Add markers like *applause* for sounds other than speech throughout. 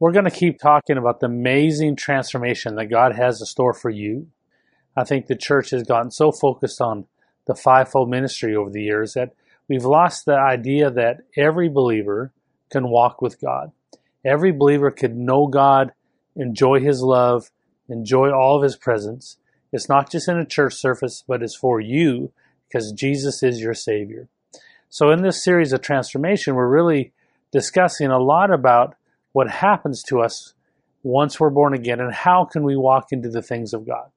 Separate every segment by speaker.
Speaker 1: We're going to keep talking about the amazing transformation that God has in store for you. I think the church has gotten so focused on the fivefold ministry over the years that we've lost the idea that every believer can walk with God. Every believer can know God, enjoy His love, enjoy all of His presence. It's not just in a church service, but it's for you because Jesus is your Savior. So, in this series of transformation, we're really discussing a lot about what happens to us once we're born again and how can we walk into the things of God.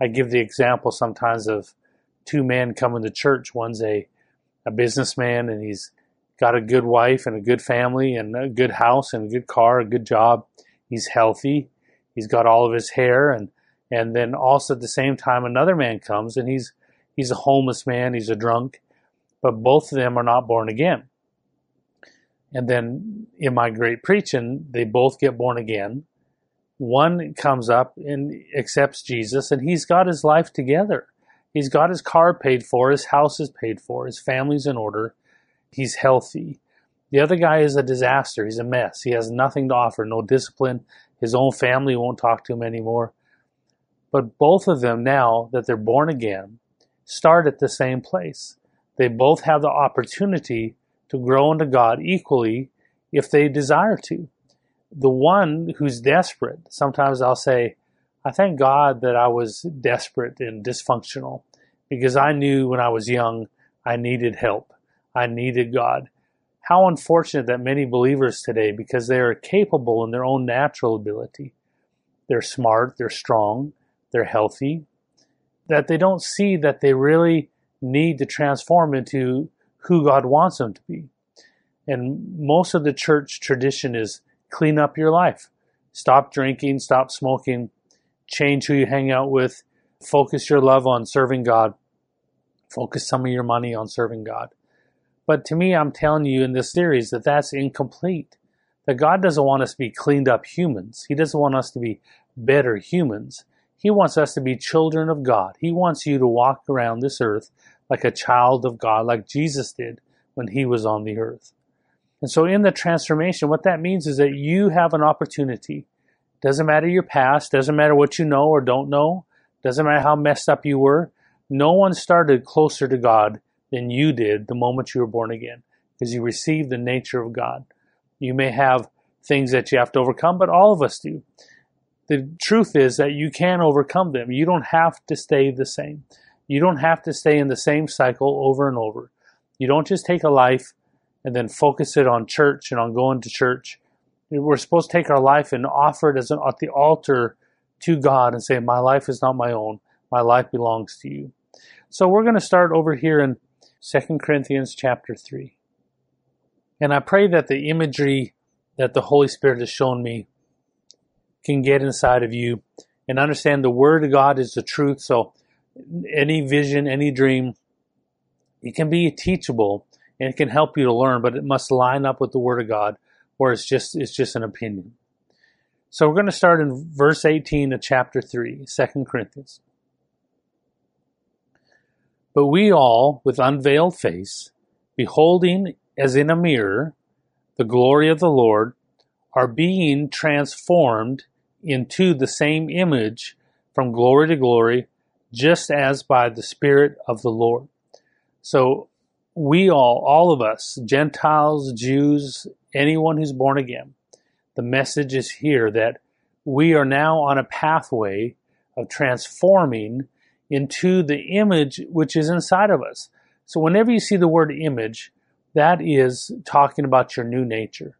Speaker 1: I give the example sometimes of two men coming to church. One's a, a businessman and he's got a good wife and a good family and a good house and a good car, a good job. He's healthy. He's got all of his hair and and then also at the same time another man comes and he's he's a homeless man, he's a drunk, but both of them are not born again. And then in my great preaching, they both get born again. One comes up and accepts Jesus, and he's got his life together. He's got his car paid for, his house is paid for, his family's in order, he's healthy. The other guy is a disaster. He's a mess. He has nothing to offer, no discipline. His own family won't talk to him anymore. But both of them, now that they're born again, start at the same place. They both have the opportunity to grow into God equally if they desire to. The one who's desperate, sometimes I'll say, I thank God that I was desperate and dysfunctional because I knew when I was young I needed help. I needed God. How unfortunate that many believers today, because they are capable in their own natural ability, they're smart, they're strong, they're healthy, that they don't see that they really need to transform into who God wants them to be. And most of the church tradition is clean up your life. Stop drinking, stop smoking, change who you hang out with, focus your love on serving God, focus some of your money on serving God. But to me, I'm telling you in this series that that's incomplete. That God doesn't want us to be cleaned up humans. He doesn't want us to be better humans. He wants us to be children of God. He wants you to walk around this earth like a child of God, like Jesus did when he was on the earth. And so in the transformation, what that means is that you have an opportunity. Doesn't matter your past, doesn't matter what you know or don't know, doesn't matter how messed up you were. No one started closer to God than you did the moment you were born again, because you received the nature of God. You may have things that you have to overcome, but all of us do. The truth is that you can overcome them. You don't have to stay the same. You don't have to stay in the same cycle over and over. You don't just take a life and then focus it on church and on going to church. We're supposed to take our life and offer it as an, at the altar to God and say, My life is not my own. My life belongs to you. So we're going to start over here in 2 Corinthians chapter 3. And I pray that the imagery that the Holy Spirit has shown me can get inside of you and understand the Word of God is the truth. So any vision, any dream, it can be teachable and it can help you to learn, but it must line up with the Word of God, or it's just it's just an opinion. So we're going to start in verse 18 of chapter 3, 2 Corinthians. But we all, with unveiled face, beholding as in a mirror the glory of the Lord, are being transformed into the same image from glory to glory just as by the Spirit of the Lord. So we all, all of us, Gentiles, Jews, anyone who's born again, the message is here that we are now on a pathway of transforming into the image which is inside of us. So whenever you see the word image, that is talking about your new nature.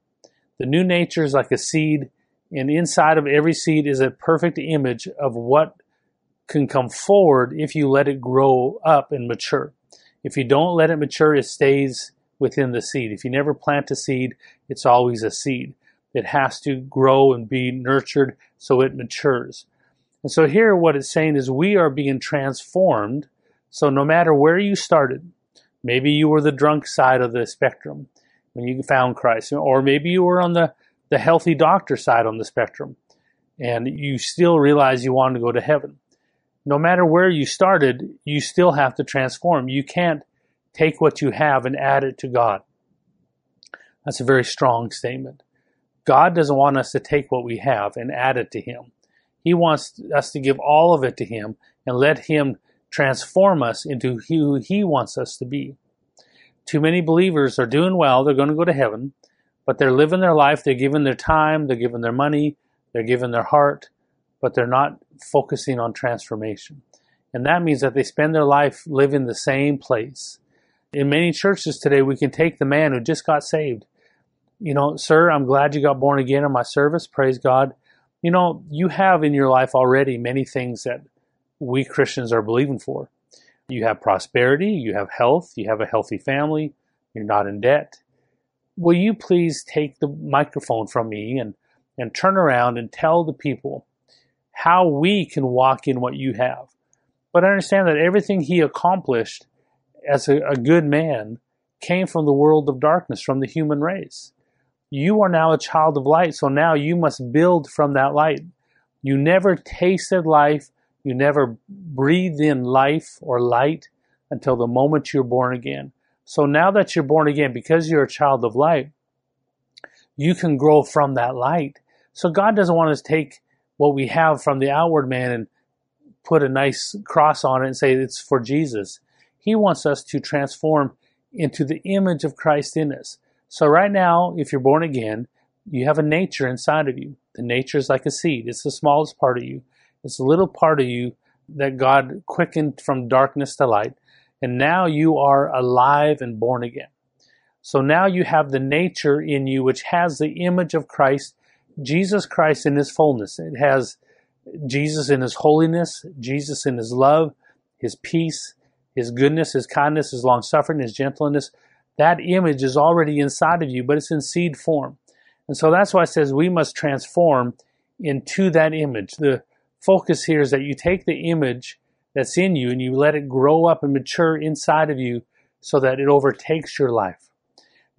Speaker 1: The new nature is like a seed, and inside of every seed is a perfect image of what can come forward if you let it grow up and mature. If you don't let it mature, it stays within the seed. If you never plant a seed, it's always a seed. It has to grow and be nurtured so it matures. And so here what it's saying is we are being transformed. So no matter where you started, maybe you were the drunk side of the spectrum when you found Christ, or maybe you were on the, the healthy doctor side on the spectrum and you still realize you wanted to go to heaven no matter where you started, you still have to transform. You can't take what you have and add it to God. That's a very strong statement. God doesn't want us to take what we have and add it to Him. He wants us to give all of it to Him and let Him transform us into who He wants us to be. Too many believers are doing well, they're going to go to heaven, but they're living their life, they're giving their time, they're giving their money, they're giving their heart, but they're not focusing on transformation. And that means that they spend their life living the same place. In many churches today, we can take the man who just got saved. You know, sir, I'm glad you got born again in my service. Praise God. You know, you have in your life already many things that we Christians are believing for. You have prosperity, you have health, you have a healthy family, you're not in debt. Will you please take the microphone from me and, and turn around and tell the people how we can walk in what you have? But understand that everything he accomplished as a, a good man came from the world of darkness, from the human race. You are now a child of light, so now you must build from that light. You never tasted life, you never breathed in life or light until the moment you're born again. So now that you're born again, because you're a child of light, you can grow from that light. So God doesn't want us to take what we have from the outward man and put a nice cross on it and say it's for Jesus. He wants us to transform into the image of Christ in us. So right now, if you're born again, you have a nature inside of you. The nature is like a seed. It's the smallest part of you. It's a little part of you that God quickened from darkness to light. And now you are alive and born again. So now you have the nature in you which has the image of Christ, Jesus Christ in his fullness. It has Jesus in his holiness, Jesus in his love, his peace, his goodness, his kindness, his long suffering, his gentleness. That image is already inside of you, but it's in seed form. And so that's why it says we must transform into that image. The focus here is that you take the image that's in you and you let it grow up and mature inside of you so that it overtakes your life.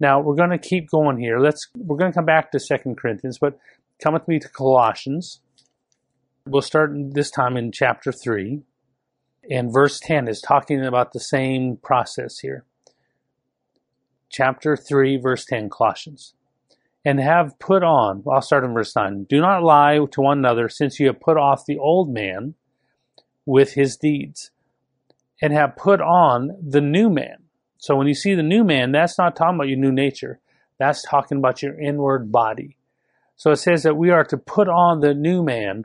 Speaker 1: Now we're going to keep going here. Let's we're going to come back to Second Corinthians, but come with me to Colossians. We'll start this time in chapter 3. And verse 10 is talking about the same process here. Chapter 3, verse 10, Colossians. And have put on, I'll start in verse 9. Do not lie to one another, since you have put off the old man with his deeds, and have put on the new man. So when you see the new man, that's not talking about your new nature. That's talking about your inward body. So it says that we are to put on the new man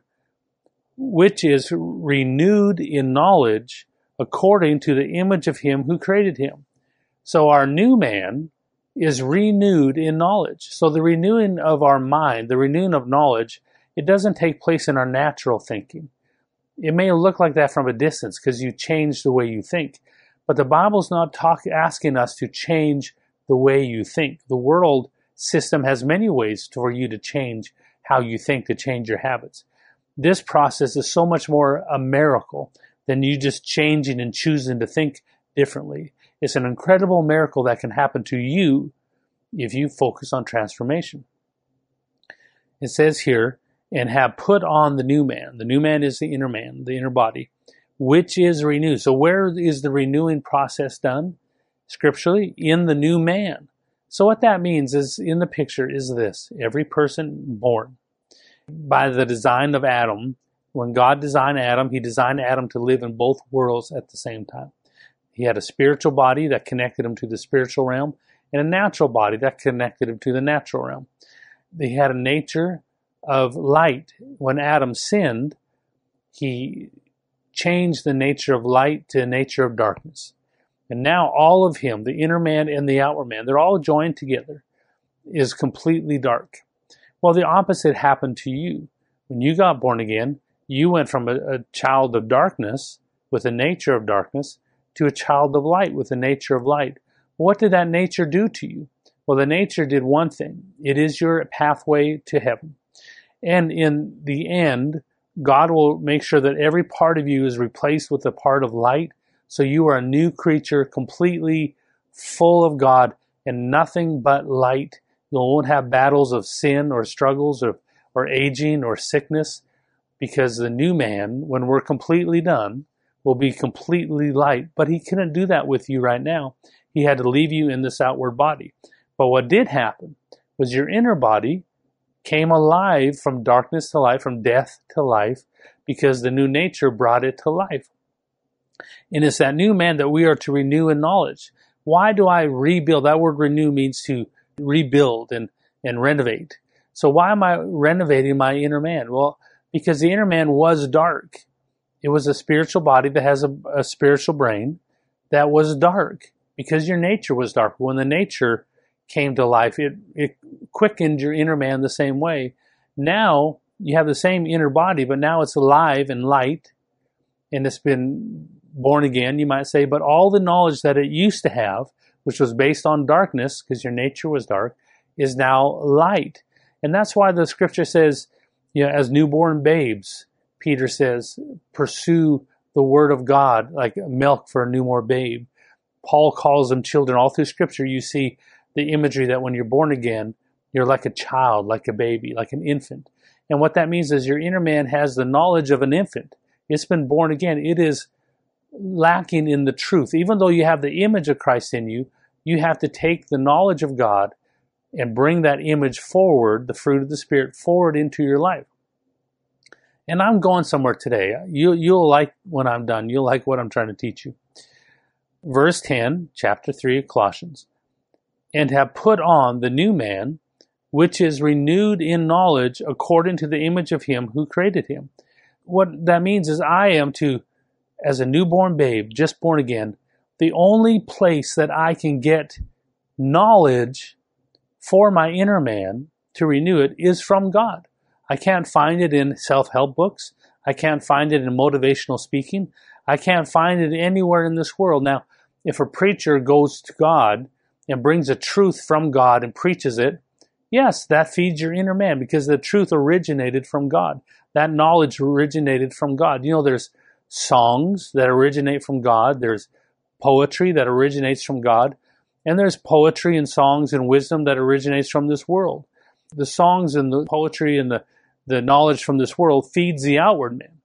Speaker 1: which is renewed in knowledge according to the image of him who created him. So our new man is renewed in knowledge. So the renewing of our mind, the renewing of knowledge, it doesn't take place in our natural thinking. It may look like that from a distance because you change the way you think. But the Bible's not talk, asking us to change the way you think. The world system has many ways for you to change how you think, to change your habits this process is so much more a miracle than you just changing and choosing to think differently. It's an incredible miracle that can happen to you if you focus on transformation. It says here, and have put on the new man. The new man is the inner man, the inner body, which is renewed. So, where is the renewing process done? Scripturally, in the new man. So, what that means is in the picture is this every person born by the design of Adam. When God designed Adam, he designed Adam to live in both worlds at the same time. He had a spiritual body that connected him to the spiritual realm and a natural body that connected him to the natural realm. He had a nature of light. When Adam sinned, he changed the nature of light to a nature of darkness. And now all of him, the inner man and the outward man, they're all joined together, is completely dark. Well, the opposite happened to you. When you got born again, you went from a, a child of darkness with a nature of darkness to a child of light with a nature of light. What did that nature do to you? Well, the nature did one thing. It is your pathway to heaven. And in the end, God will make sure that every part of you is replaced with a part of light. So you are a new creature, completely full of God and nothing but light you won't have battles of sin or struggles or, or aging or sickness because the new man, when we're completely done, will be completely light. But he couldn't do that with you right now. He had to leave you in this outward body. But what did happen was your inner body came alive from darkness to life, from death to life, because the new nature brought it to life. And it's that new man that we are to renew in knowledge. Why do I rebuild? That word renew means to rebuild and, and renovate. So why am I renovating my inner man? Well, because the inner man was dark. It was a spiritual body that has a, a spiritual brain that was dark because your nature was dark. When the nature came to life, it, it quickened your inner man the same way. Now you have the same inner body, but now it's alive and light and it's been born again, you might say, but all the knowledge that it used to have, which was based on darkness, because your nature was dark, is now light. And that's why the scripture says, you know, as newborn babes, Peter says, pursue the word of God like milk for a newborn babe. Paul calls them children. All through scripture, you see the imagery that when you're born again, you're like a child, like a baby, like an infant. And what that means is your inner man has the knowledge of an infant. It's been born again. It is lacking in the truth. Even though you have the image of Christ in you, you have to take the knowledge of God and bring that image forward, the fruit of the Spirit, forward into your life. And I'm going somewhere today. You, you'll like when I'm done. You'll like what I'm trying to teach you. Verse 10, chapter 3 of Colossians. And have put on the new man, which is renewed in knowledge according to the image of him who created him. What that means is I am to as a newborn babe, just born again, the only place that I can get knowledge for my inner man to renew it is from God. I can't find it in self help books. I can't find it in motivational speaking. I can't find it anywhere in this world. Now, if a preacher goes to God and brings a truth from God and preaches it, yes, that feeds your inner man because the truth originated from God. That knowledge originated from God. You know, there's songs that originate from God, there's poetry that originates from God, and there's poetry and songs and wisdom that originates from this world. The songs and the poetry and the, the knowledge from this world feeds the outward man.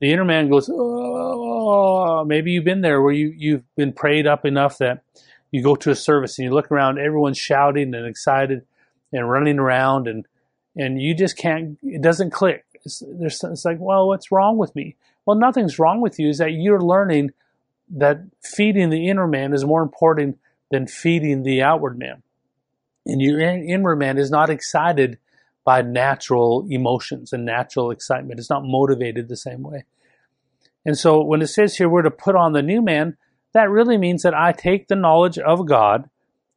Speaker 1: The inner man goes, oh, maybe you've been there where you, you've been prayed up enough that you go to a service and you look around, everyone's shouting and excited and running around and, and you just can't, it doesn't click. It's, it's like, well, what's wrong with me? Well, nothing's wrong with you. Is that you're learning that feeding the inner man is more important than feeding the outward man. And your inward man is not excited by natural emotions and natural excitement. It's not motivated the same way. And so when it says here we're to put on the new man, that really means that I take the knowledge of God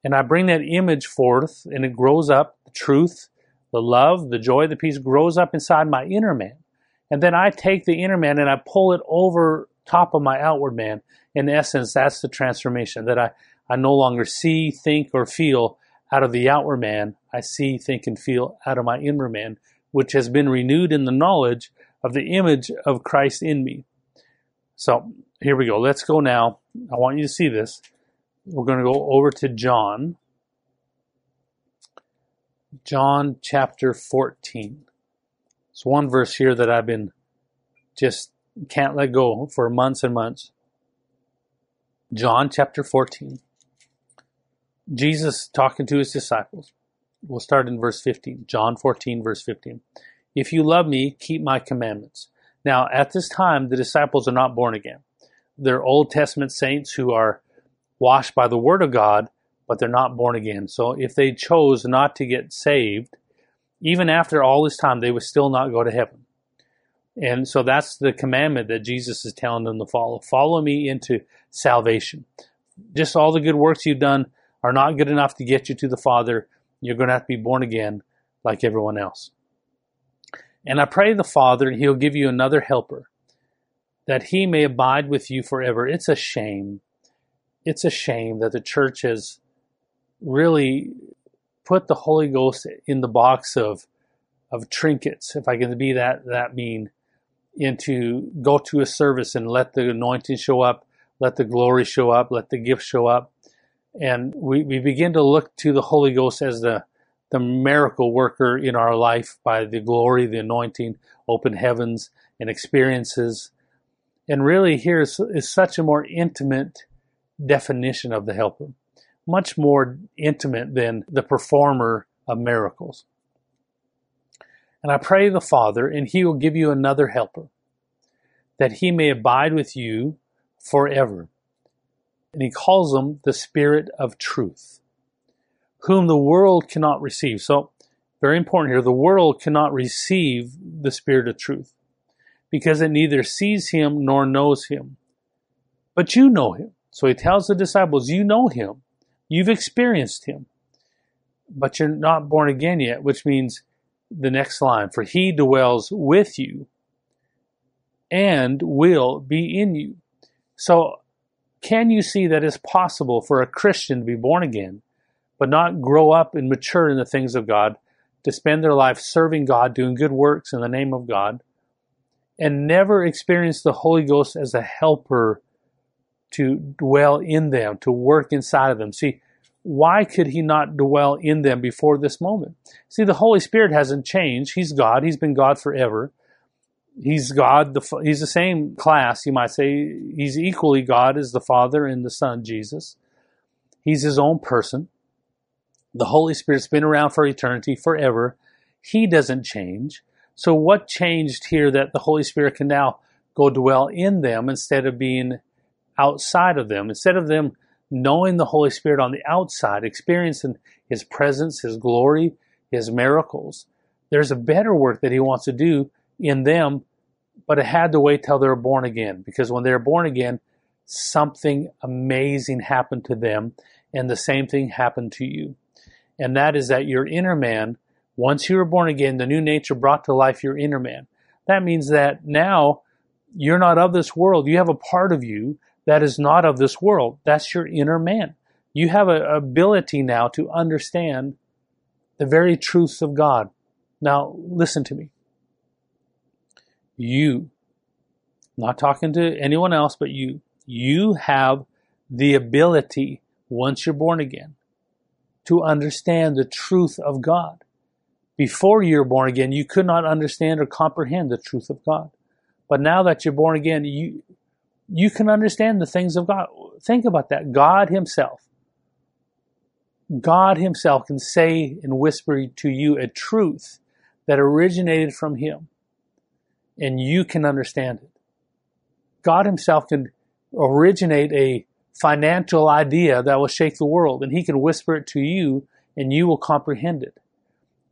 Speaker 1: and I bring that image forth and it grows up, the truth, the love, the joy, the peace grows up inside my inner man. And then I take the inner man and I pull it over top of my outward man. In essence, that's the transformation that I, I no longer see, think, or feel out of the outward man. I see, think, and feel out of my inner man, which has been renewed in the knowledge of the image of Christ in me. So here we go. Let's go now. I want you to see this. We're going to go over to John. John chapter 14. It's one verse here that I've been just can't let go for months and months. John chapter 14. Jesus talking to his disciples. We'll start in verse 15. John 14, verse 15. If you love me, keep my commandments. Now, at this time, the disciples are not born again. They're Old Testament saints who are washed by the Word of God, but they're not born again. So if they chose not to get saved, even after all this time, they would still not go to heaven. And so that's the commandment that Jesus is telling them to follow. Follow me into salvation. Just all the good works you've done are not good enough to get you to the Father. You're going to have to be born again like everyone else. And I pray the Father, He'll give you another helper, that He may abide with you forever. It's a shame. It's a shame that the church has really put the Holy Ghost in the box of of trinkets, if I can be that that mean, into go to a service and let the anointing show up, let the glory show up, let the gift show up. And we, we begin to look to the Holy Ghost as the the miracle worker in our life by the glory, the anointing, open heavens, and experiences. And really, here is, is such a more intimate definition of the helper much more intimate than the performer of miracles. And I pray the Father, and he will give you another helper, that he may abide with you forever. And he calls him the Spirit of truth, whom the world cannot receive. So, very important here the world cannot receive the Spirit of truth because it neither sees him nor knows him. But you know him. So he tells the disciples, You know him. You've experienced him. But you're not born again yet, which means the next line, for he dwells with you and will be in you. So, can you see that it's possible for a Christian to be born again, but not grow up and mature in the things of God, to spend their life serving God, doing good works in the name of God, and never experience the Holy Ghost as a helper to dwell in them, to work inside of them? See, why could he not dwell in them before this moment? See, the Holy Spirit hasn't changed. He's God. He's been God forever. He's God. The, he's the same class, you might say. He's equally God as the Father and the Son, Jesus. He's his own person. The Holy Spirit's been around for eternity, forever. He doesn't change. So what changed here that the Holy Spirit can now go dwell in them instead of being outside of them? Instead of them knowing the Holy Spirit on the outside, experiencing His presence, His glory, His miracles. There's a better work that He wants to do in them, but it had to wait till they were born again because when they were born again, something amazing happened to them, and the same thing happened to you. And that is that your inner man, once you were born again, the new nature brought to life your inner man. That means that now you're not of this world. You have a part of you that is not of this world. That's your inner man. You have an ability now to understand the very truths of God. Now, listen to me. You, not talking to anyone else but you, you have the ability, once you're born again, to understand the truth of God. Before you're born again, you could not understand or comprehend the truth of God. But now that you're born again, you, you can understand the things of God. Think about that. God Himself. God Himself can say and whisper to you a truth that originated from Him, and you can understand it. God Himself can originate a financial idea that will shake the world, and He can whisper it to you, and you will comprehend it.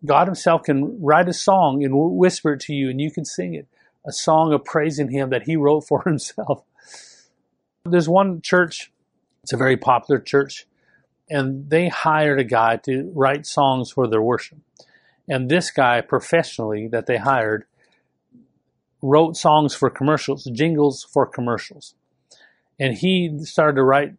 Speaker 1: God Himself can write a song and whisper it to you, and you can sing it. A song of praising Him that He wrote for *laughs* Himself. There's one church, it's a very popular church, and they hired a guy to write songs for their worship. And this guy, professionally, that they hired, wrote songs for commercials, jingles for commercials. And he started to write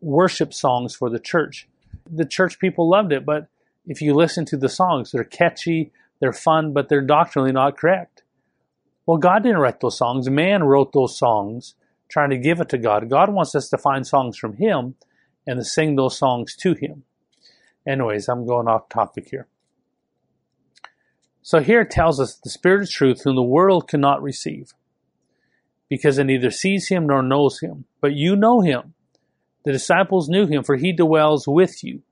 Speaker 1: worship songs for the church. The church people loved it, but if you listen to the songs, they're catchy, they're fun, but they're doctrinally not correct. Well, God didn't write those songs. Man wrote those songs trying to give it to God. God wants us to find songs from Him and to sing those songs to Him. Anyways, I'm going off topic here. So here it tells us the Spirit of truth, whom the world cannot receive, because it neither sees Him nor knows Him. But you know Him. The disciples knew Him, for He dwells with you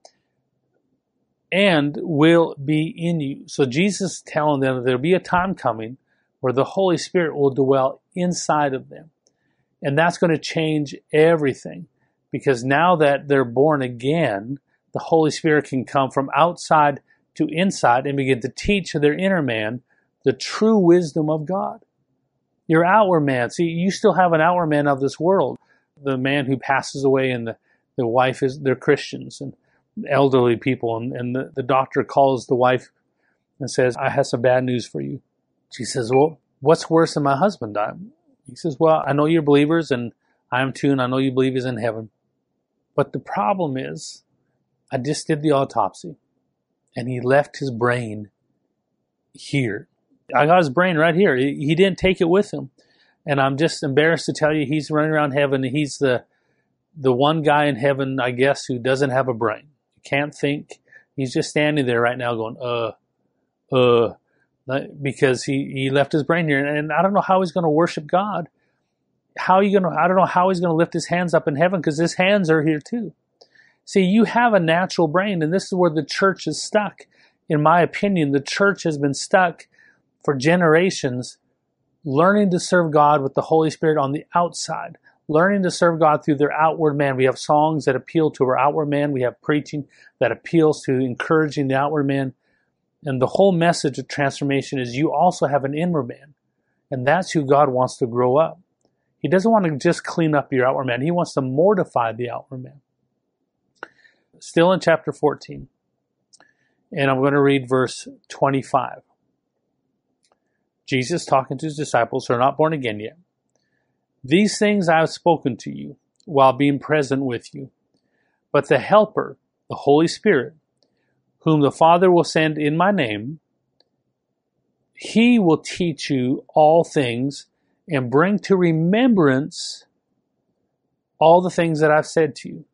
Speaker 1: and will be in you. So Jesus is telling them there'll be a time coming where the Holy Spirit will dwell inside of them. And that's going to change everything because now that they're born again, the Holy Spirit can come from outside to inside and begin to teach their inner man the true wisdom of God. Your outward man, see, you still have an outward man of this world. The man who passes away and the, the wife is, they're Christians and elderly people. And, and the, the doctor calls the wife and says, I have some bad news for you. She says, Well, what's worse than my husband dying? He says, Well, I know you're believers and I am too, and I know you believe he's in heaven. But the problem is, I just did the autopsy and he left his brain here. I got his brain right here. He didn't take it with him. And I'm just embarrassed to tell you he's running around heaven he's the the one guy in heaven, I guess, who doesn't have a brain. Can't think. He's just standing there right now going, uh, uh, because he, he left his brain here. And I don't know how he's going to worship God. How are you going to, I don't know how he's going to lift his hands up in heaven because his hands are here too. See, you have a natural brain, and this is where the church is stuck. In my opinion, the church has been stuck for generations learning to serve God with the Holy Spirit on the outside, learning to serve God through their outward man. We have songs that appeal to our outward man. We have preaching that appeals to encouraging the outward man. And the whole message of transformation is you also have an inward man. And that's who God wants to grow up. He doesn't want to just clean up your outward man. He wants to mortify the outward man. Still in chapter 14. And I'm going to read verse 25. Jesus talking to his disciples who are not born again yet. These things I have spoken to you while being present with you. But the Helper, the Holy Spirit, whom the Father will send in my name, he will teach you all things and bring to remembrance all the things that I've said to you.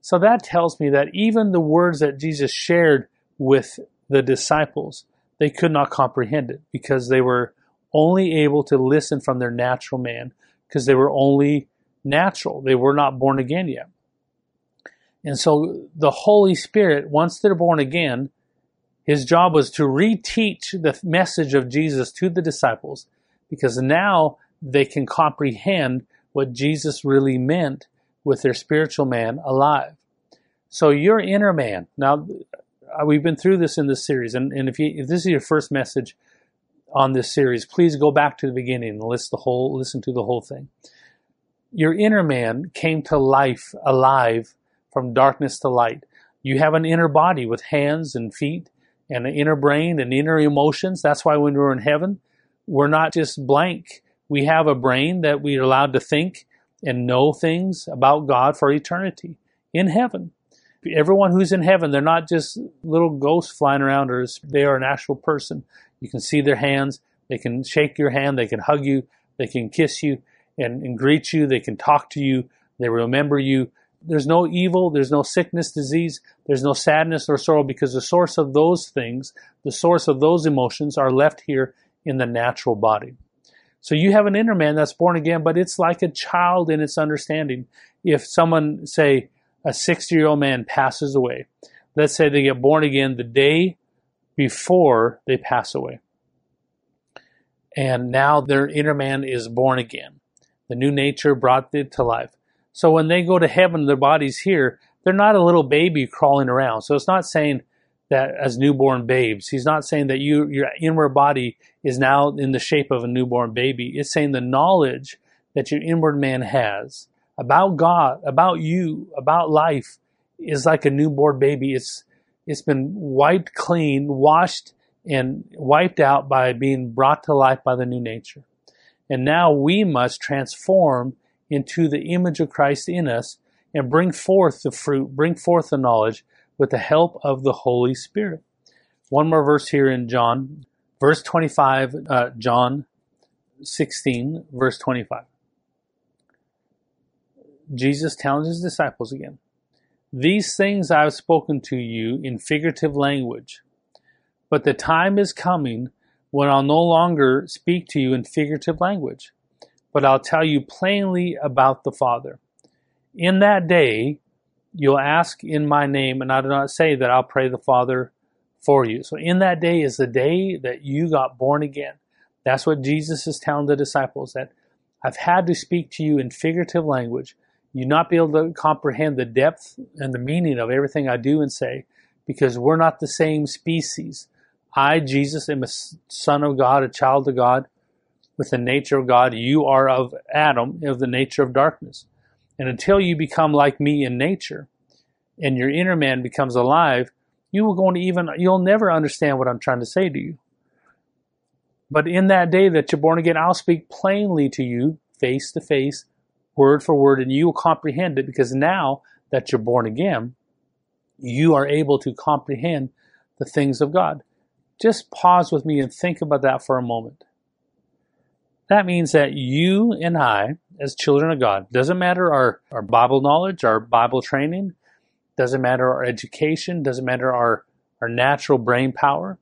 Speaker 1: So that tells me that even the words that Jesus shared with the disciples, they could not comprehend it because they were only able to listen from their natural man because they were only natural. They were not born again yet. And so the Holy Spirit, once they're born again, his job was to reteach the message of Jesus to the disciples because now they can comprehend what Jesus really meant with their spiritual man alive. So your inner man, now uh, we've been through this in this series, and, and if, you, if this is your first message, on this series, please go back to the beginning and list the whole, listen to the whole thing. Your inner man came to life alive from darkness to light. You have an inner body with hands and feet and an inner brain and inner emotions. That's why when we're in heaven, we're not just blank. We have a brain that we're allowed to think and know things about God for eternity in heaven. Everyone who's in heaven, they're not just little ghosts flying around, or they are an actual person. You can see their hands. They can shake your hand. They can hug you. They can kiss you and, and greet you. They can talk to you. They remember you. There's no evil. There's no sickness, disease. There's no sadness or sorrow because the source of those things, the source of those emotions are left here in the natural body. So you have an inner man that's born again, but it's like a child in its understanding. If someone, say, a 60 year old man passes away, let's say they get born again the day before they pass away. And now their inner man is born again. The new nature brought it to life. So when they go to heaven, their body's here, they're not a little baby crawling around. So it's not saying that as newborn babes. He's not saying that you your inward body is now in the shape of a newborn baby. It's saying the knowledge that your inward man has about God, about you, about life is like a newborn baby. It's it's been wiped clean, washed, and wiped out by being brought to life by the new nature. And now we must transform into the image of Christ in us and bring forth the fruit, bring forth the knowledge with the help of the Holy Spirit. One more verse here in John, verse 25, uh, John 16, verse 25. Jesus tells his disciples again, these things I have spoken to you in figurative language. But the time is coming when I'll no longer speak to you in figurative language, but I'll tell you plainly about the Father. In that day, you'll ask in my name, and I do not say that I'll pray the Father for you. So, in that day is the day that you got born again. That's what Jesus is telling the disciples that I've had to speak to you in figurative language you not be able to comprehend the depth and the meaning of everything I do and say because we're not the same species. I, Jesus, am a son of God, a child of God with the nature of God. You are of Adam, of the nature of darkness. And until you become like me in nature and your inner man becomes alive, you will go to even, you'll never understand what I'm trying to say to you. But in that day that you're born again, I'll speak plainly to you, face to face, word for word, and you will comprehend it because now that you're born again, you are able to comprehend the things of God. Just pause with me and think about that for a moment. That means that you and I, as children of God, doesn't matter our, our Bible knowledge, our Bible training, doesn't matter our education, doesn't matter our, our natural brain power,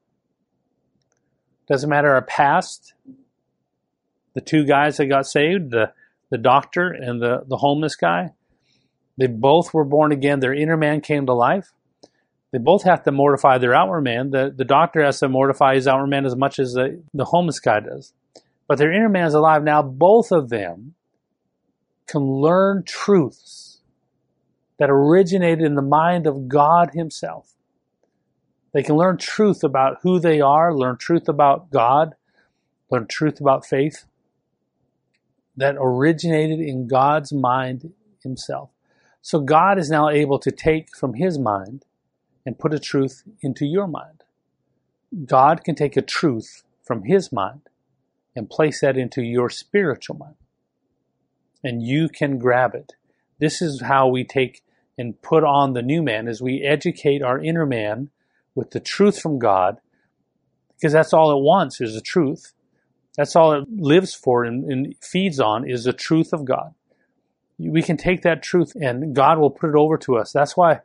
Speaker 1: doesn't matter our past. The two guys that got saved, the the doctor and the, the homeless guy, they both were born again. Their inner man came to life. They both have to mortify their outward man. The, the doctor has to mortify his outward man as much as the, the homeless guy does. But their inner man is alive. Now, both of them can learn truths that originated in the mind of God Himself. They can learn truth about who they are, learn truth about God, learn truth about faith that originated in God's mind Himself. So God is now able to take from His mind and put a truth into your mind. God can take a truth from His mind and place that into your spiritual mind. And you can grab it. This is how we take and put on the new man as we educate our inner man with the truth from God, because that's all it wants is the truth. That's all it lives for and, and feeds on is the truth of God. We can take that truth and God will put it over to us. That's why,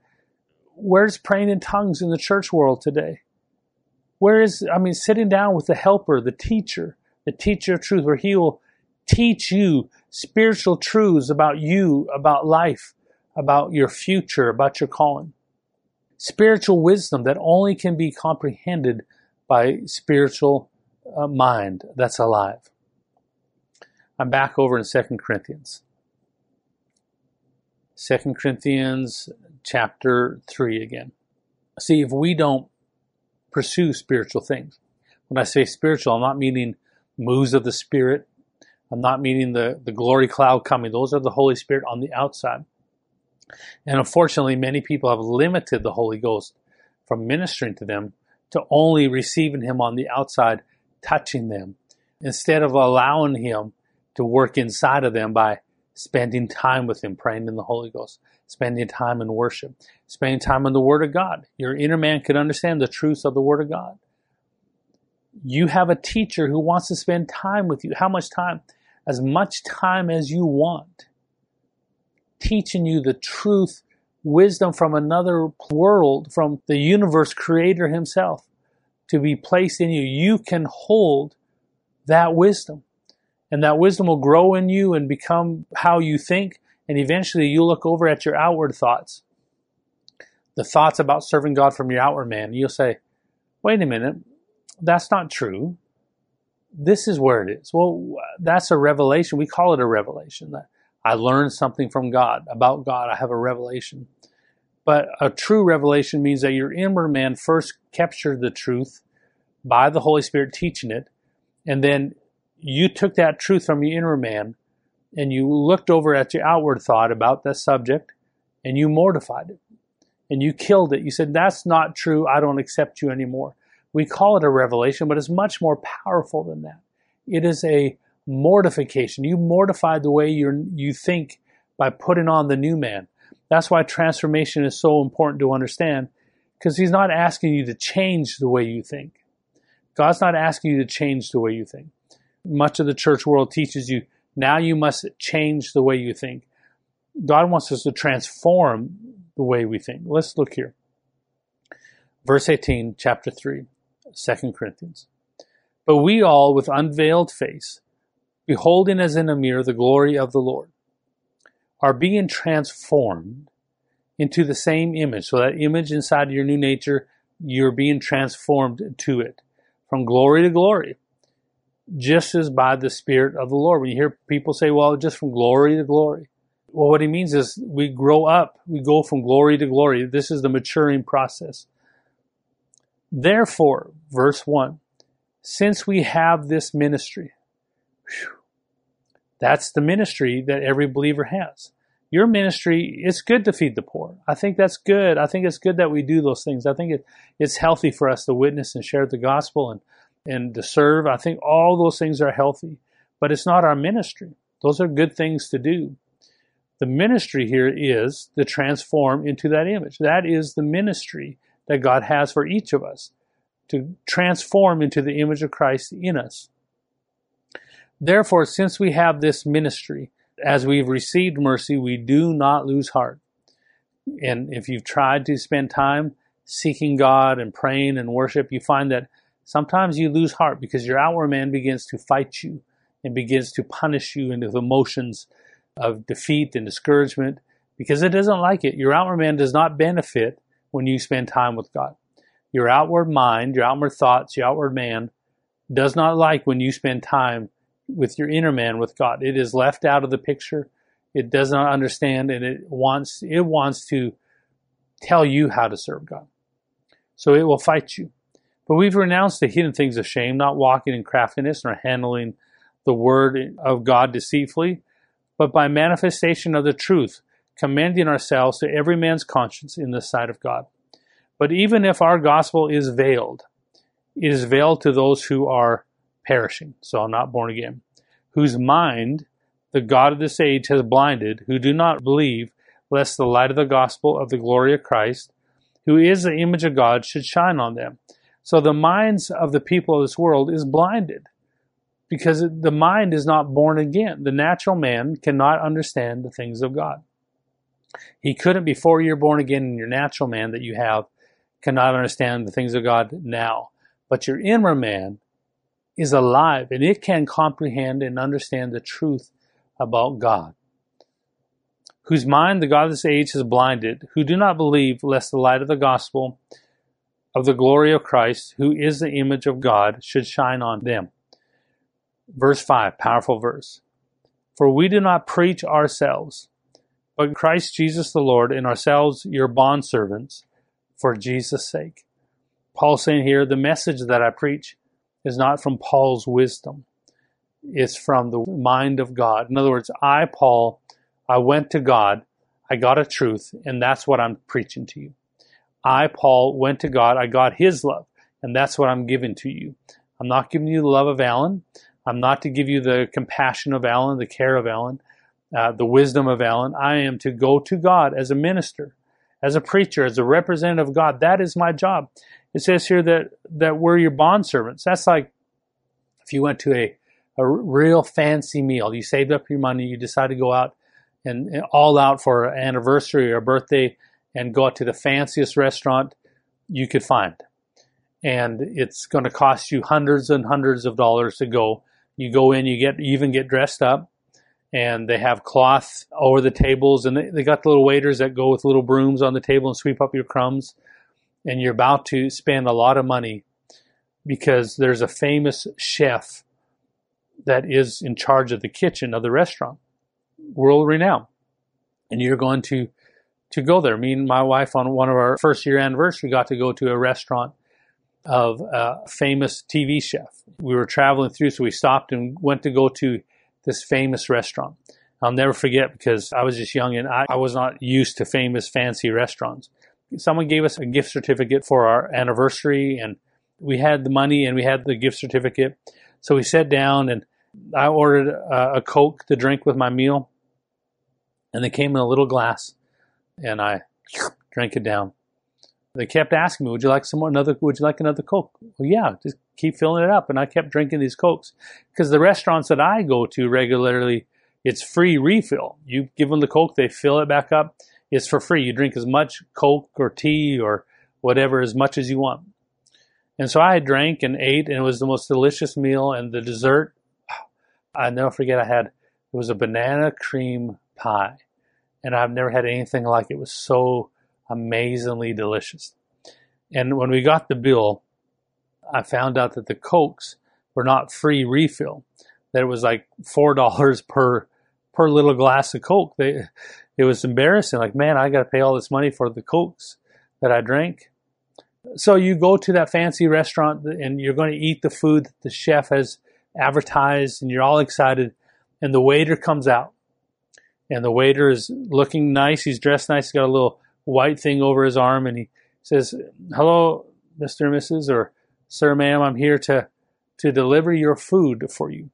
Speaker 1: where's praying in tongues in the church world today? Where is, I mean, sitting down with the helper, the teacher, the teacher of truth, where he will teach you spiritual truths about you, about life, about your future, about your calling spiritual wisdom that only can be comprehended by spiritual uh, mind that's alive. I'm back over in 2 Corinthians. 2 Corinthians chapter 3 again. See, if we don't pursue spiritual things, when I say spiritual, I'm not meaning moves of the Spirit. I'm not meaning the, the glory cloud coming. Those are the Holy Spirit on the outside. And unfortunately, many people have limited the Holy Ghost from ministering to them to only receiving Him on the outside, touching them, instead of allowing Him to work inside of them by spending time with Him, praying in the Holy Ghost, spending time in worship, spending time in the Word of God. Your inner man can understand the truth of the Word of God. You have a teacher who wants to spend time with you. How much time? As much time as you want teaching you the truth, wisdom from another world, from the universe creator himself to be placed in you. You can hold that wisdom. And that wisdom will grow in you and become how you think. And eventually you'll look over at your outward thoughts, the thoughts about serving God from your outward man. You'll say, wait a minute, that's not true. This is where it is. Well, that's a revelation. We call it a revelation. That I learned something from God, about God. I have a revelation. But a true revelation means that your inner man first captured the truth by the Holy Spirit teaching it, and then you took that truth from your inner man and you looked over at your outward thought about that subject and you mortified it and you killed it. You said, That's not true. I don't accept you anymore. We call it a revelation, but it's much more powerful than that. It is a mortification. You mortify the way you you think by putting on the new man. That's why transformation is so important to understand because he's not asking you to change the way you think. God's not asking you to change the way you think. Much of the church world teaches you now you must change the way you think. God wants us to transform the way we think. Let's look here. Verse 18, chapter 3, 2 Corinthians. But we all, with unveiled face, beholding as in a mirror the glory of the Lord, are being transformed into the same image. So that image inside your new nature, you're being transformed to it from glory to glory, just as by the Spirit of the Lord. When you hear people say, well, just from glory to glory. Well, what he means is we grow up, we go from glory to glory. This is the maturing process. Therefore, verse 1 since we have this ministry, whew, that's the ministry that every believer has. Your ministry, it's good to feed the poor. I think that's good. I think it's good that we do those things. I think it, it's healthy for us to witness and share the gospel and, and to serve. I think all those things are healthy, but it's not our ministry. Those are good things to do. The ministry here is to transform into that image. That is the ministry that God has for each of us to transform into the image of Christ in us. Therefore, since we have this ministry, as we've received mercy, we do not lose heart. And if you've tried to spend time seeking God and praying and worship, you find that sometimes you lose heart because your outward man begins to fight you and begins to punish you into emotions of defeat and discouragement because it doesn't like it. Your outward man does not benefit when you spend time with God. Your outward mind, your outward thoughts, your outward man does not like when you spend time with your inner man with God. It is left out of the picture. It does not understand and it wants it wants to tell you how to serve God. So it will fight you. But we've renounced the hidden things of shame, not walking in craftiness nor handling the word of God deceitfully, but by manifestation of the truth, commending ourselves to every man's conscience in the sight of God. But even if our gospel is veiled, it is veiled to those who are perishing, so I'm not born again, whose mind the God of this age has blinded, who do not believe, lest the light of the gospel of the glory of Christ, who is the image of God, should shine on them. So the minds of the people of this world is blinded because the mind is not born again. The natural man cannot understand the things of God. He couldn't before you're born again in your natural man that you have cannot understand the things of God now. But your inner man is alive and it can comprehend and understand the truth about God. Whose mind the God of this age has blinded, who do not believe lest the light of the gospel of the glory of Christ, who is the image of God, should shine on them. Verse 5, powerful verse. For we do not preach ourselves, but Christ Jesus the Lord, and ourselves your bondservants, for Jesus' sake. Paul saying here, the message that I preach is not from Paul's wisdom. It's from the mind of God. In other words, I, Paul, I went to God, I got a truth, and that's what I'm preaching to you. I, Paul, went to God, I got his love, and that's what I'm giving to you. I'm not giving you the love of Alan. I'm not to give you the compassion of Alan, the care of Alan, uh, the wisdom of Alan. I am to go to God as a minister, as a preacher, as a representative of God. That is my job. It says here that, that we're your bond servants. That's like if you went to a, a real fancy meal, you saved up your money, you decide to go out and, and all out for an anniversary or a birthday and go out to the fanciest restaurant you could find. And it's going to cost you hundreds and hundreds of dollars to go you go in, you get even get dressed up, and they have cloth over the tables, and they, they got the little waiters that go with little brooms on the table and sweep up your crumbs. And you're about to spend a lot of money because there's a famous chef that is in charge of the kitchen of the restaurant, world renowned. And you're going to to go there. Me and my wife on one of our first year anniversary got to go to a restaurant of a famous TV chef. We were traveling through, so we stopped and went to go to this famous restaurant. I'll never forget because I was just young and I, I was not used to famous fancy restaurants. Someone gave us a gift certificate for our anniversary and we had the money and we had the gift certificate. So we sat down and I ordered a, a Coke to drink with my meal and they came in a little glass and I drank it down. They kept asking me, "Would you like some more? Another? Would you like another Coke?" Well, yeah, just keep filling it up. And I kept drinking these Cokes because the restaurants that I go to regularly, it's free refill. You give them the Coke, they fill it back up. It's for free. You drink as much Coke or tea or whatever as much as you want. And so I drank and ate, and it was the most delicious meal. And the dessert, *sighs* I never forget. I had it was a banana cream pie, and I've never had anything like it. It was so amazingly delicious. And when we got the bill, I found out that the Cokes were not free refill. That it was like four *laughs* dollars per per little glass of Coke. They, it was embarrassing. Like, man, I got to pay all this money for the Cokes that I drank. So you go to that fancy restaurant and you're going to eat the food that the chef has advertised, and you're all excited. And the waiter comes out, and the waiter is looking nice. He's dressed nice. He's got a little white thing over his arm and he says, Hello, Mr. and Mrs. or Sir, ma'am, I'm here to, to deliver your food for you.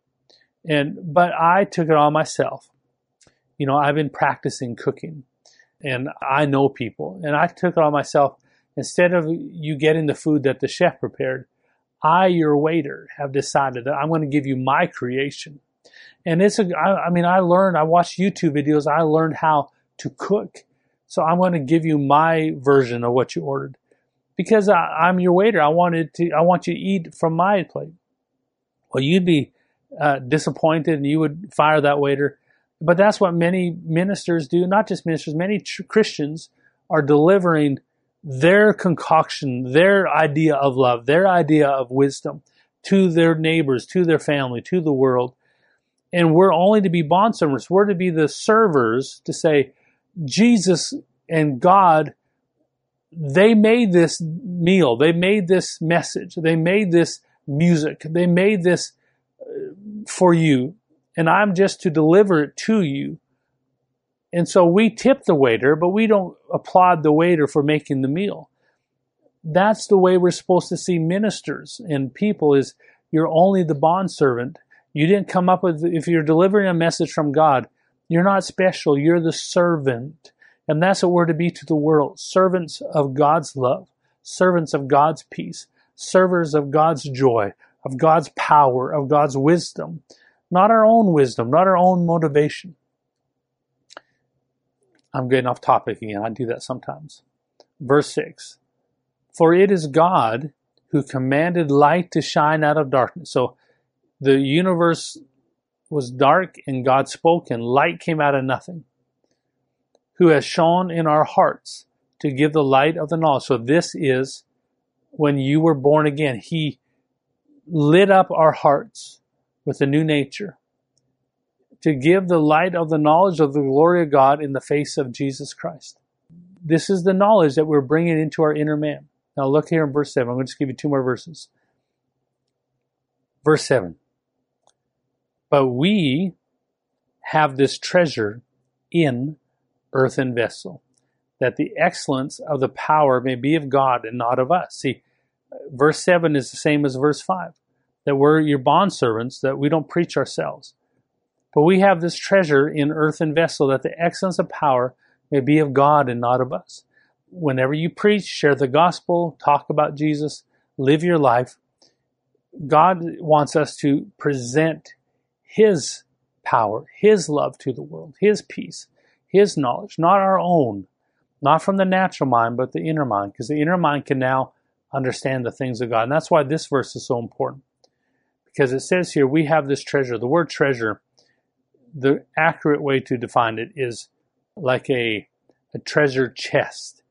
Speaker 1: And, but I took it on myself. You know, I've been practicing cooking and I know people and I took it on myself. Instead of you getting the food that the chef prepared, I, your waiter, have decided that I'm going to give you my creation. And it's a, I, I mean, I learned, I watched YouTube videos, I learned how to cook so I'm going to give you my version of what you ordered because I, am your waiter. I wanted to, I want you to eat from my plate. Well, you'd be uh, disappointed and you would fire that waiter. But that's what many ministers do, not just ministers, many tr- Christians are delivering their concoction, their idea of love, their idea of wisdom to their neighbors, to their family, to the world. And we're only to be bondservants. We're to be the servers to say, Jesus and God, they made this meal, they made this message, they made this music, they made this uh, for you, and I'm just to deliver it to you. And so we tip the waiter, but we don't applaud the waiter for making the meal. That's the way we're supposed to see ministers and people is you're only the bondservant. You didn't come up with, if you're delivering a message from God, you're not special. You're the servant. And that's what we're to be to the world. Servants of God's love, servants of God's peace, servers of God's joy, of God's power, of God's wisdom. Not our own wisdom, not our own motivation. I'm getting off topic again. I do that sometimes. Verse 6 For it is God who commanded light to shine out of darkness. So the universe was dark and God spoke and light came out of nothing. Who has shone in our hearts to give the light of the knowledge. So this is when you were born again. He lit up our hearts with a new nature to give the light of the knowledge of the glory of God in the face of Jesus Christ. This is the knowledge that we're bringing into our inner man. Now look here in verse 7. I'm going to just give you two more verses. Verse 7. But we have this treasure in earthen vessel, that the excellence of the power may be of God and not of us. See, verse 7 is the same as verse 5, that we're your bondservants, that we don't preach ourselves. But we have this treasure in earthen vessel that the excellence of power may be of God and not of us. Whenever you preach, share the gospel, talk about Jesus, live your life, God wants us to present His power, His love to the world, His peace, His knowledge, not our own, not from the natural mind, but the inner mind, because the inner mind can now understand the things of God. And that's why this verse is so important. Because it says here, we have this treasure. The word treasure the accurate way to define it is like a, a treasure chest,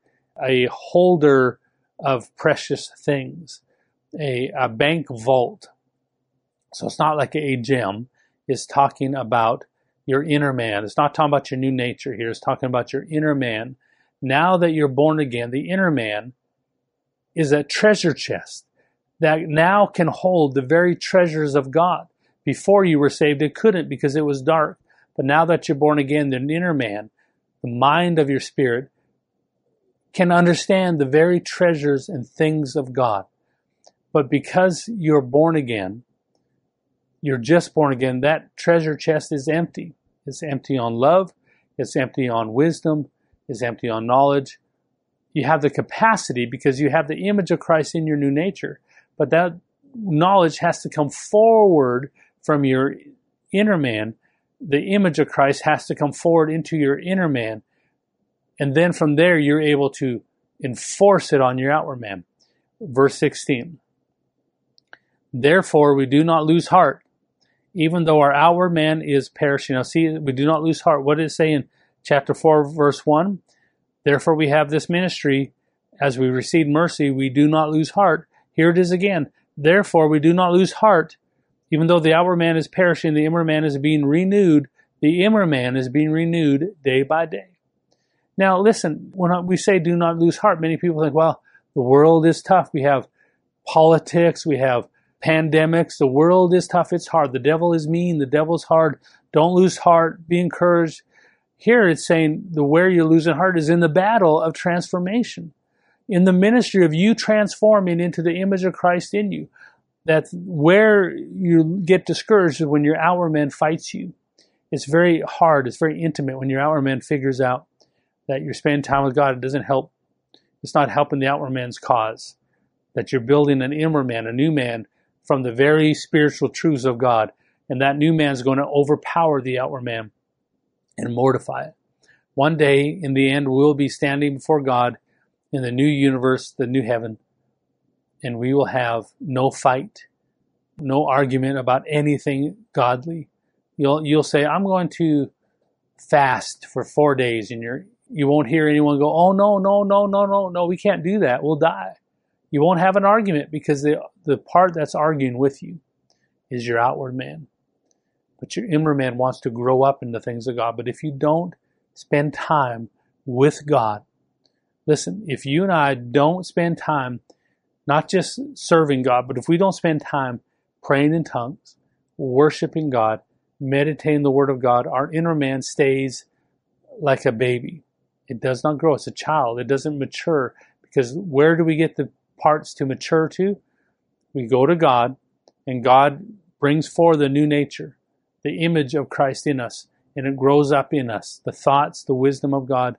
Speaker 1: a holder of precious things, a, a bank vault. So it's not like a gem. It's talking about your inner man. It's not talking about your new nature here. It's talking about your inner man. Now that you're born again, the inner man is a treasure chest that now can hold the very treasures of God. Before you were saved, it couldn't because it was dark. But now that you're born again, the inner man, the mind of your spirit, can understand the very treasures and things of God. But because you're born again, you're just born again, that treasure chest is empty. It's empty on love, it's empty on wisdom, it's empty on knowledge. You have the capacity because you have the image of Christ in your new nature, but that knowledge has to come forward from your inner man. The image of Christ has to come forward into your inner man. And then from there, you're able to enforce it on your outward man. Verse 16. Therefore, we do not lose heart, even though our outward man is perishing. Now, see, we do not lose heart. What did it say in chapter 4, verse 1? Therefore, we have this ministry. As we receive mercy, we do not lose heart. Here it is again. Therefore, we do not lose heart, even though the outward man is perishing, the inner man is being renewed. The inner man is being renewed day by day. Now, listen, when we say do not lose heart, many people think, well, the world is tough. We have politics, we have pandemics. The world is tough. It's hard. The devil is mean. The devil's hard. Don't lose heart. Be encouraged. Here it's saying the where you're losing heart is in the battle of transformation, in the ministry of you transforming into the image of Christ in you. That's where you get discouraged when your outward man fights you. It's very hard. It's very intimate when your outward man figures out that you're spending time with God. It doesn't help. It's not helping the outward man's cause. That you're building an inward man, a new man from the very spiritual truths of God. And that new man is going to overpower the outward man and mortify it. One day, in the end, we'll be standing before God in the new universe, the new heaven, and we will have no fight, no argument about anything godly. You'll you'll say, "I'm going to fast for four days," and your you won't hear anyone go, "Oh no, no, no, no, no, no, we can't do that. We'll die." You won't have an argument because the the part that's arguing with you is your outward man. But your inward man wants to grow up in the things of God. But if you don't spend time with God, listen, if you and I don't spend time not just serving God, but if we don't spend time praying in tongues, worshiping God, meditating the Word of God, our inner man stays like a baby. It does not grow. It's a child. It doesn't mature because where do we get the parts to mature to? We go to God, and God brings forth a new nature, the image of Christ in us, and it grows up in us. The thoughts, the wisdom of God,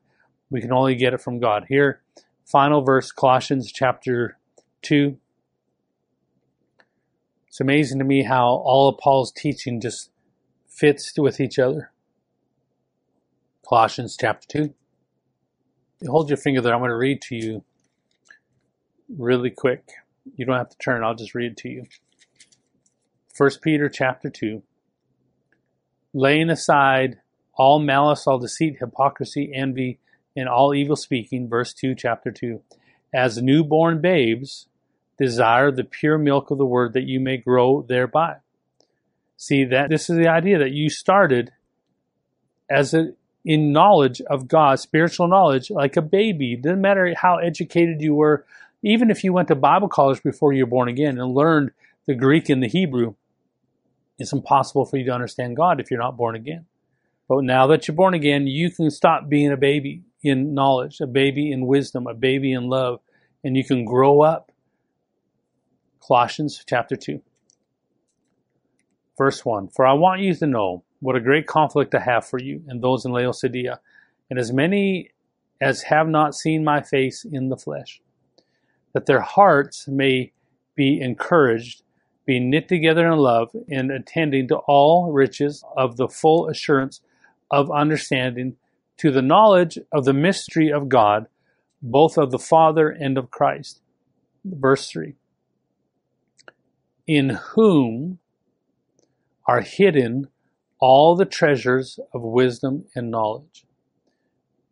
Speaker 1: we can only get it from God. Here, final verse, Colossians chapter 2. It's amazing to me how all of Paul's teaching just fits with each other. Colossians chapter 2. You hold your finger there. I'm going to read to you really quick. You don't have to turn, I'll just read it to you. 1 Peter chapter 2. Laying aside all malice, all deceit, hypocrisy, envy, and all evil speaking, verse 2, chapter 2. As newborn babes, desire the pure milk of the word that you may grow thereby. See that this is the idea that you started as a in knowledge of God, spiritual knowledge, like a baby. It doesn't matter how educated you were, even if you went to Bible college before you were born again and learned the Greek and the Hebrew, it's impossible for you to understand God if you're not born again. But now that you're born again, you can stop being a baby in knowledge, a baby in wisdom, a baby in love, and you can grow up. Colossians chapter 2. Verse 1 For I want you to know what a great conflict I have for you and those in Laodicea, and as many as have not seen my face in the flesh, that their hearts may be encouraged, be knit together in love, and attending to all riches of the full assurance of understanding, to the knowledge of the mystery of God, both of the Father and of Christ. Verse 3 In whom are hidden all the treasures of wisdom and knowledge.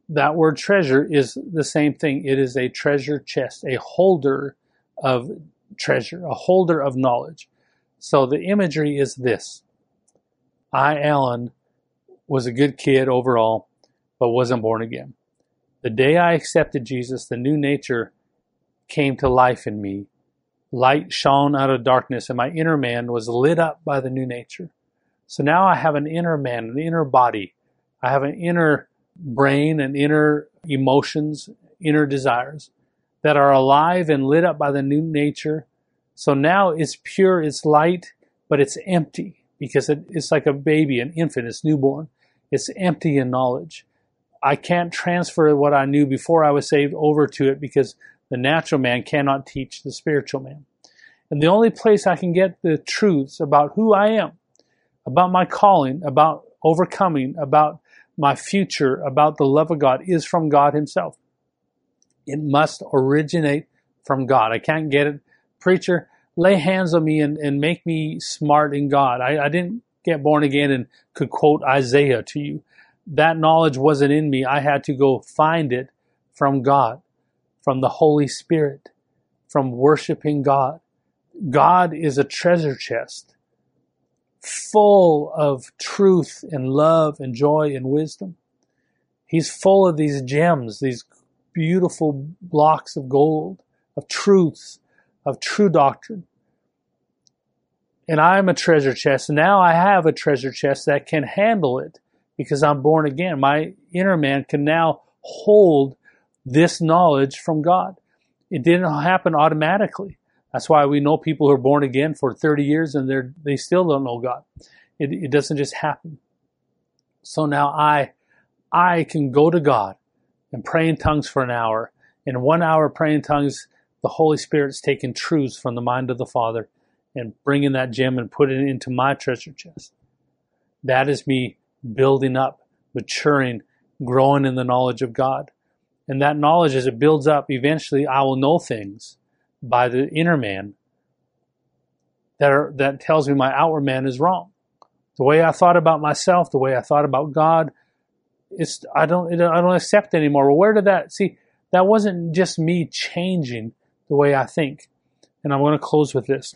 Speaker 1: That word treasure is the same thing. It is a treasure chest, a holder of treasure, a holder of knowledge. So the imagery is this. I, Alan, was a good kid overall, but wasn't born again. The day I accepted Jesus, the new nature came to life in me Light shone out of darkness, and my inner man was lit up by the new nature. So now I have an inner man, an inner body. I have an inner brain and inner emotions, inner desires that are alive and lit up by the new nature. So now it's pure, it's light, but it's empty because it, it's like a baby, an infant, it's newborn. It's empty in knowledge. I can't transfer what I knew before I was saved over to it because the natural man cannot teach the spiritual man. And the only place I can get the truths about who I am, about my calling, about overcoming, about my future, about the love of God is from God Himself. It must originate from God. I can't get it. Preacher, lay hands on me and, and make me smart in God. I, I didn't get born again and could quote Isaiah to you. That knowledge wasn't in me. I had to go find it from God from the Holy Spirit, from worshiping God. God is a treasure chest full of truth and love and joy and wisdom. He's full of these gems, these beautiful blocks of gold, of truths, of true doctrine. And I'm a treasure chest. Now I have a treasure chest that can handle it because I'm born again. My inner man can now hold this knowledge from God. It didn't happen automatically. That's why we know people who are born again for 30 years and they're, they still don't know God. It, it doesn't just happen. So now I, I can go to God and pray in tongues for an hour. In one hour praying in tongues, the Holy Spirit's taking truths from the mind of the Father and bringing that gem and putting it into my treasure chest. That is me building up, maturing, growing in the knowledge of God. And that knowledge, as it builds up, eventually I will know things by the inner man that are, that tells me my outward man is wrong. The way I thought about myself, the way I thought about God, it's I don't I don't accept anymore. Well, where did that see? That wasn't just me changing the way I think. And I'm going to close with this.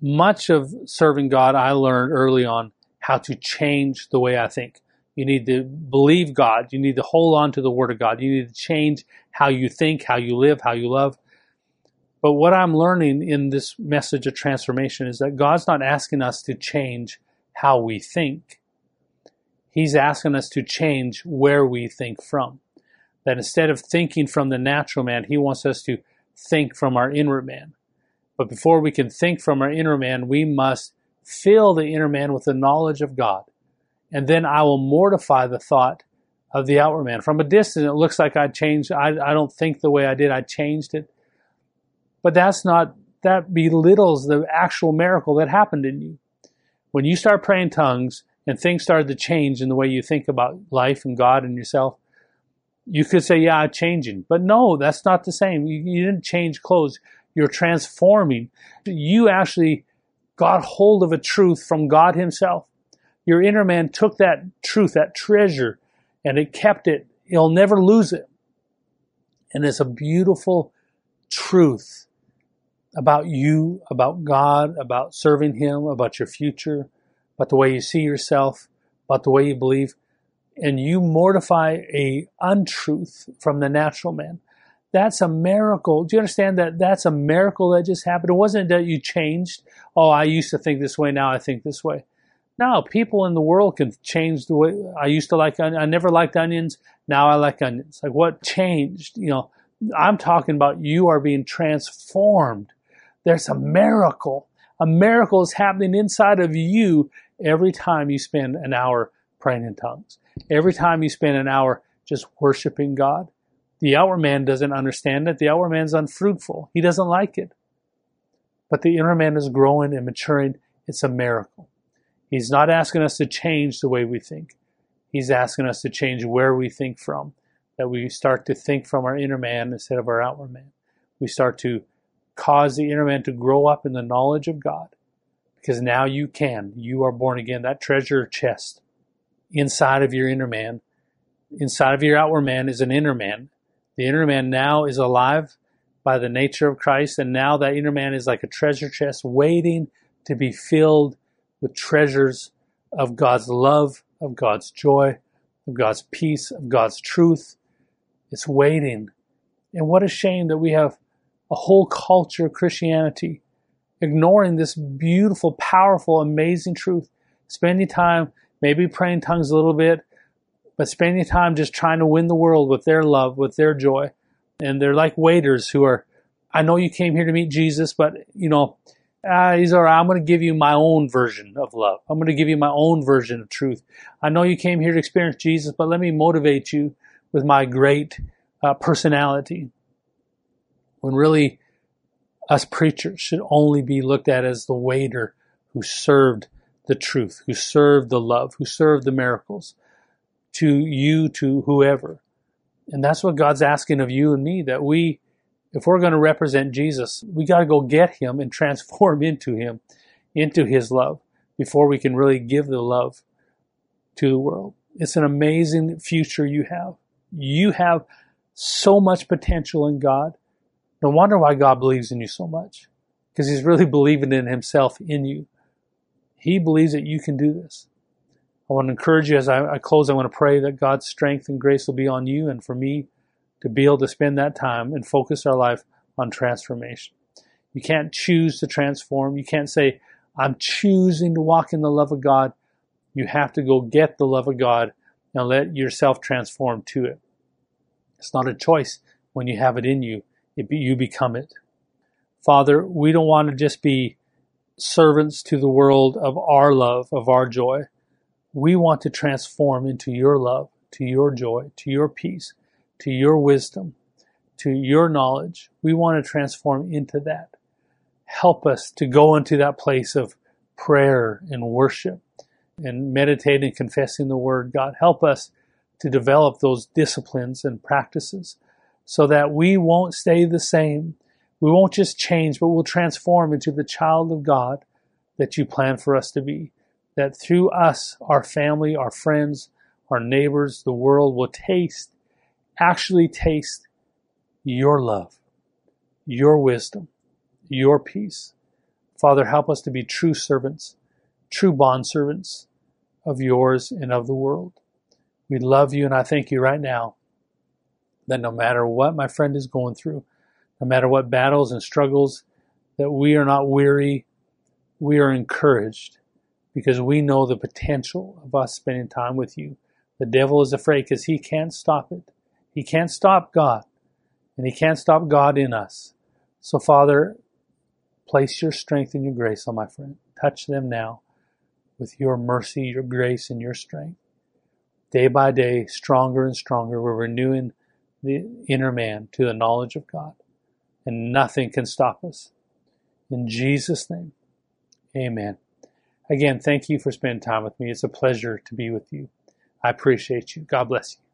Speaker 1: Much of serving God, I learned early on how to change the way I think. You need to believe God. You need to hold on to the Word of God. You need to change how you think, how you live, how you love. But what I'm learning in this message of transformation is that God's not asking us to change how we think. He's asking us to change where we think from. That instead of thinking from the natural man, He wants us to think from our inward man. But before we can think from our inner man, we must fill the inner man with the knowledge of God. And then I will mortify the thought of the outward man. From a distance, it looks like I changed. I, I don't think the way I did. I changed it. But that's not, that belittles the actual miracle that happened in you. When you start praying tongues and things started to change in the way you think about life and God and yourself, you could say, yeah, I'm changing. But no, that's not the same. You, you didn't change clothes. You're transforming. You actually got hold of a truth from God Himself. Your inner man took that truth, that treasure, and it kept it. You'll never lose it. And it's a beautiful truth about you, about God, about serving Him, about your future, about the way you see yourself, about the way you believe and you mortify a untruth from the natural man. That's a miracle. Do you understand that that's a miracle that just happened? It wasn't that you changed. Oh, I used to think this way. Now I think this way. No, people in the world can change the way I used to like. I never liked onions. Now I like onions. Like what changed? You know, I'm talking about you are being transformed. There's a miracle. A miracle is happening inside of you every time you spend an hour praying in tongues. Every time you spend an hour just worshiping God, the outward man doesn't understand it. The outward man's unfruitful. He doesn't like it. But the inner man is growing and maturing. It's a miracle. He's not asking us to change the way we think. He's asking us to change where we think from. That we start to think from our inner man instead of our outward man. We start to cause the inner man to grow up in the knowledge of God. Because now you can. You are born again. That treasure chest inside of your inner man. Inside of your outward man is an inner man. The inner man now is alive by the nature of Christ, and now that inner man is like a treasure chest waiting to be filled with treasures of God's love, of God's joy, of God's peace, of God's truth. It's waiting. And what a shame that we have a whole culture of Christianity ignoring this beautiful, powerful, amazing truth, spending time maybe praying tongues a little bit, but spending time just trying to win the world with their love, with their joy. And they're like waiters who are, I know you came here to meet Jesus, but you know, uh, he's all right. I'm going to give you my own version of love. I'm going to give you my own version of truth. I know you came here to experience Jesus, but let me motivate you with my great uh, personality. When really, us preachers should only be looked at as the waiter who served the truth, who served the love, who served the miracles to you, to whoever. And that's what God's asking of you and me that we, if we're going to represent Jesus, we got to go get him and transform into him, into his love before we can really give the love to the world. It's an amazing future you have. You have so much potential in God. No wonder why God believes in you so much because he's really *laughs* believing in himself in you. He believes that you can do this. I want to encourage you as I, I close, I want to pray that God's strength and grace will be on you and for me to be able to spend that time and focus our life on transformation. You can't choose to transform. You can't say, I'm choosing to walk in the love of God. You have to go get the love of God and let yourself transform to it. It's not a choice when you have it in you, it be, you become it. Father, we don't want to just be servants to the world of our love, of our joy. We want to transform into your love, to your joy, to your peace, to your wisdom, to your knowledge. We want to transform into that. Help us to go into that place of prayer and worship and meditating and confessing the word. God, help us to develop those disciplines and practices so that we won't stay the same we won't just change, but we'll transform into the child of God that you plan for us to be. That through us, our family, our friends, our neighbors, the world will taste, actually taste your love, your wisdom, your peace. Father, help us to be true servants, true bondservants of yours and of the world. We love you, and I thank you right now that no matter what my friend is going through, no matter what battles and struggles, that we are not weary, we are encouraged because we know the potential of us spending time with you. The devil is afraid because he can't stop it. He can't stop God, and he can't stop God in us. So, Father, place your strength and your grace on my friend. Touch them now with your mercy, your grace, and your strength. Day by day, stronger and stronger, we're renewing the inner man to the knowledge of God, and nothing can stop us. In Jesus' name, amen. Again, thank you for spending time with me. It's a pleasure to be with you. I appreciate you. God bless you.